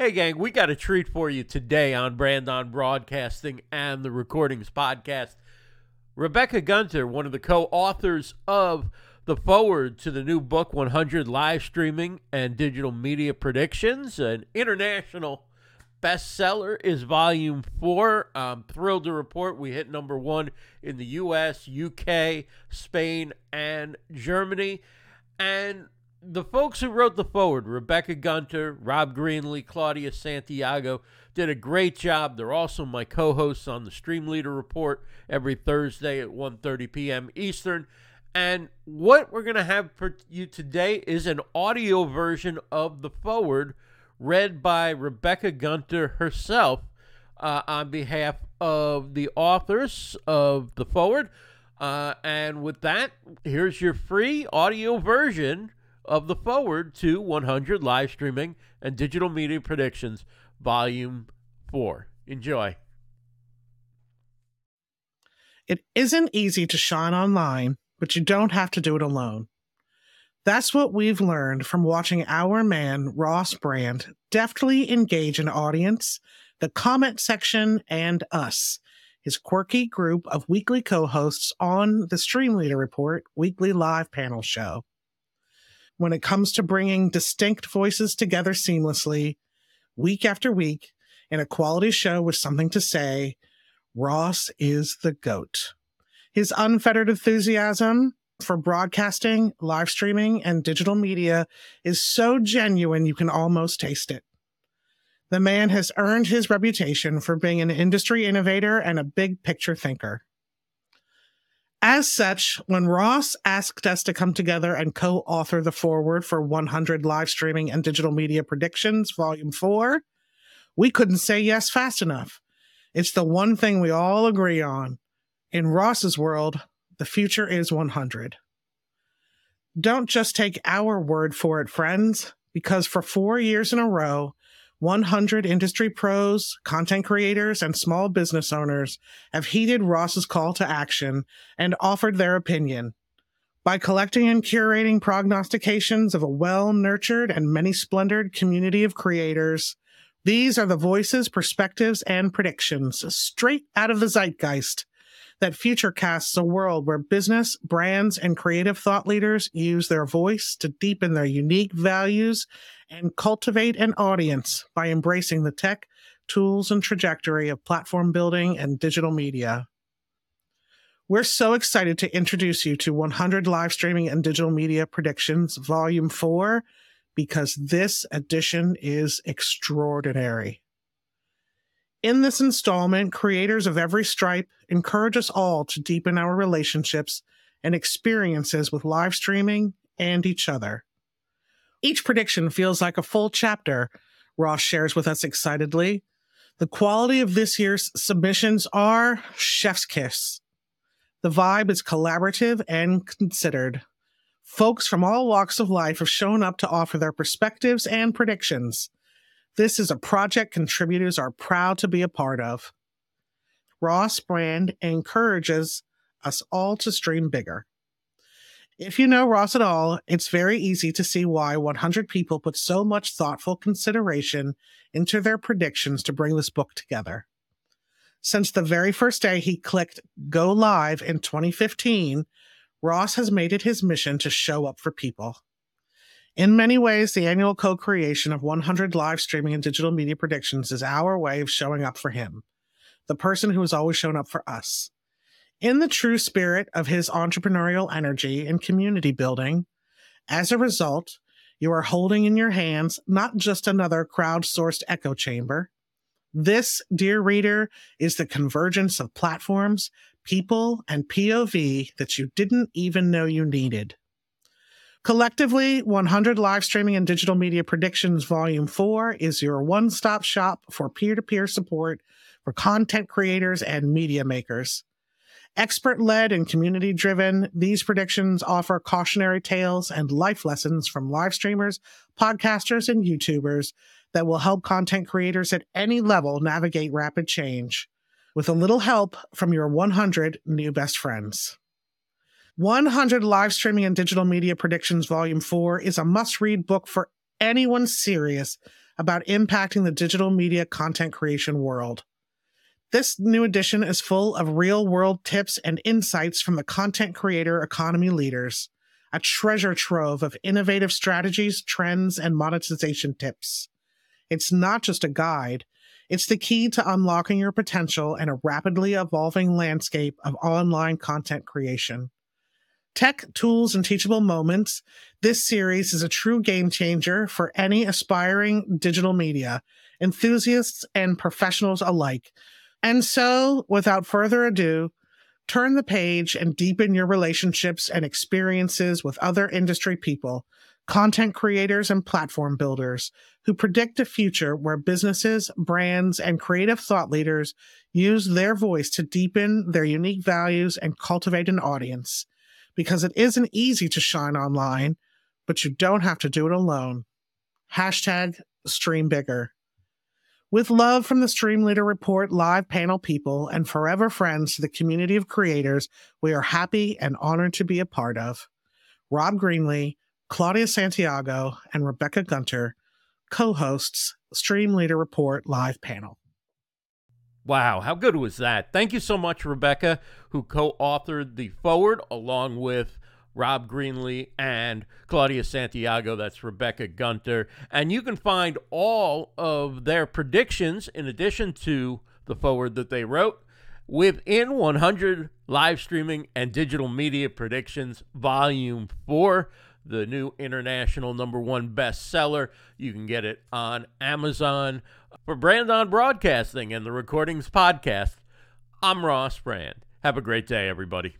Hey, gang, we got a treat for you today on Brand on Broadcasting and the Recordings Podcast. Rebecca Gunter, one of the co authors of the foreword to the new book 100 Live Streaming and Digital Media Predictions, an international bestseller, is volume four. I'm thrilled to report we hit number one in the US, UK, Spain, and Germany. And the folks who wrote the foreword, Rebecca Gunter, Rob Greenlee, Claudia Santiago, did a great job. They're also my co-hosts on the Stream Leader Report every Thursday at 1:30 p.m. Eastern. And what we're going to have for you today is an audio version of the foreword read by Rebecca Gunter herself uh, on behalf of the authors of the foreword. Uh, and with that, here's your free audio version of the foreword to 100 live streaming and digital media predictions, volume 4. Enjoy. It isn't easy to shine online, but you don't have to do it alone. That's what we've learned from watching our man, Ross Brand, deftly engage an audience, the comment section, and us, his quirky group of weekly co hosts on the Stream Leader Report weekly live panel show when it comes to bringing distinct voices together seamlessly, week after week, in a quality show with something to say, Ross is the GOAT. His unfettered enthusiasm for broadcasting, live streaming, and digital media is so genuine you can almost taste it. The man has earned his reputation for being an industry innovator and a big picture thinker. As such, when Ross asked us to come together and co author the foreword for 100 live streaming and digital media predictions, volume four, we couldn't say yes fast enough. It's the one thing we all agree on. In Ross's world, the future is 100. Don't just take our word for it, friends, because for four years in a row, 100 industry pros, content creators, and small business owners have heeded Ross's call to action and offered their opinion. By collecting and curating prognostications of a well nurtured and many splendored community of creators, these are the voices, perspectives, and predictions straight out of the zeitgeist that future casts a world where business, brands, and creative thought leaders use their voice to deepen their unique values and cultivate an audience by embracing the tech, tools, and trajectory of platform building and digital media. We're so excited to introduce you to 100 Live Streaming and Digital Media Predictions, Volume 4, because this edition is extraordinary. In this installment, creators of every stripe encourage us all to deepen our relationships and experiences with live streaming and each other. Each prediction feels like a full chapter, Ross shares with us excitedly. The quality of this year's submissions are chef's kiss. The vibe is collaborative and considered. Folks from all walks of life have shown up to offer their perspectives and predictions. This is a project contributors are proud to be a part of. Ross Brand encourages us all to stream bigger. If you know Ross at all, it's very easy to see why 100 people put so much thoughtful consideration into their predictions to bring this book together. Since the very first day he clicked go live in 2015, Ross has made it his mission to show up for people. In many ways, the annual co creation of 100 live streaming and digital media predictions is our way of showing up for him, the person who has always shown up for us. In the true spirit of his entrepreneurial energy and community building, as a result, you are holding in your hands not just another crowdsourced echo chamber. This, dear reader, is the convergence of platforms, people, and POV that you didn't even know you needed. Collectively, 100 Live Streaming and Digital Media Predictions Volume 4 is your one stop shop for peer to peer support for content creators and media makers. Expert led and community driven, these predictions offer cautionary tales and life lessons from live streamers, podcasters, and YouTubers that will help content creators at any level navigate rapid change with a little help from your 100 new best friends. 100 Live Streaming and Digital Media Predictions Volume 4 is a must read book for anyone serious about impacting the digital media content creation world. This new edition is full of real world tips and insights from the content creator economy leaders, a treasure trove of innovative strategies, trends, and monetization tips. It's not just a guide, it's the key to unlocking your potential in a rapidly evolving landscape of online content creation. Tech, tools, and teachable moments. This series is a true game changer for any aspiring digital media, enthusiasts and professionals alike. And so, without further ado, turn the page and deepen your relationships and experiences with other industry people content creators and platform builders who predict a future where businesses, brands, and creative thought leaders use their voice to deepen their unique values and cultivate an audience. Because it isn't easy to shine online, but you don't have to do it alone. Hashtag stream bigger. With love from the Stream Leader Report live panel people and forever friends to the community of creators we are happy and honored to be a part of. Rob Greenlee, Claudia Santiago, and Rebecca Gunter, co hosts Stream Leader Report live panel. Wow, how good was that? Thank you so much, Rebecca, who co authored the foreword along with Rob Greenlee and Claudia Santiago. That's Rebecca Gunter. And you can find all of their predictions in addition to the foreword that they wrote within 100 live streaming and digital media predictions, volume 4 the new international number one bestseller. You can get it on Amazon. For Brand on Broadcasting and the Recordings Podcast, I'm Ross Brand. Have a great day, everybody.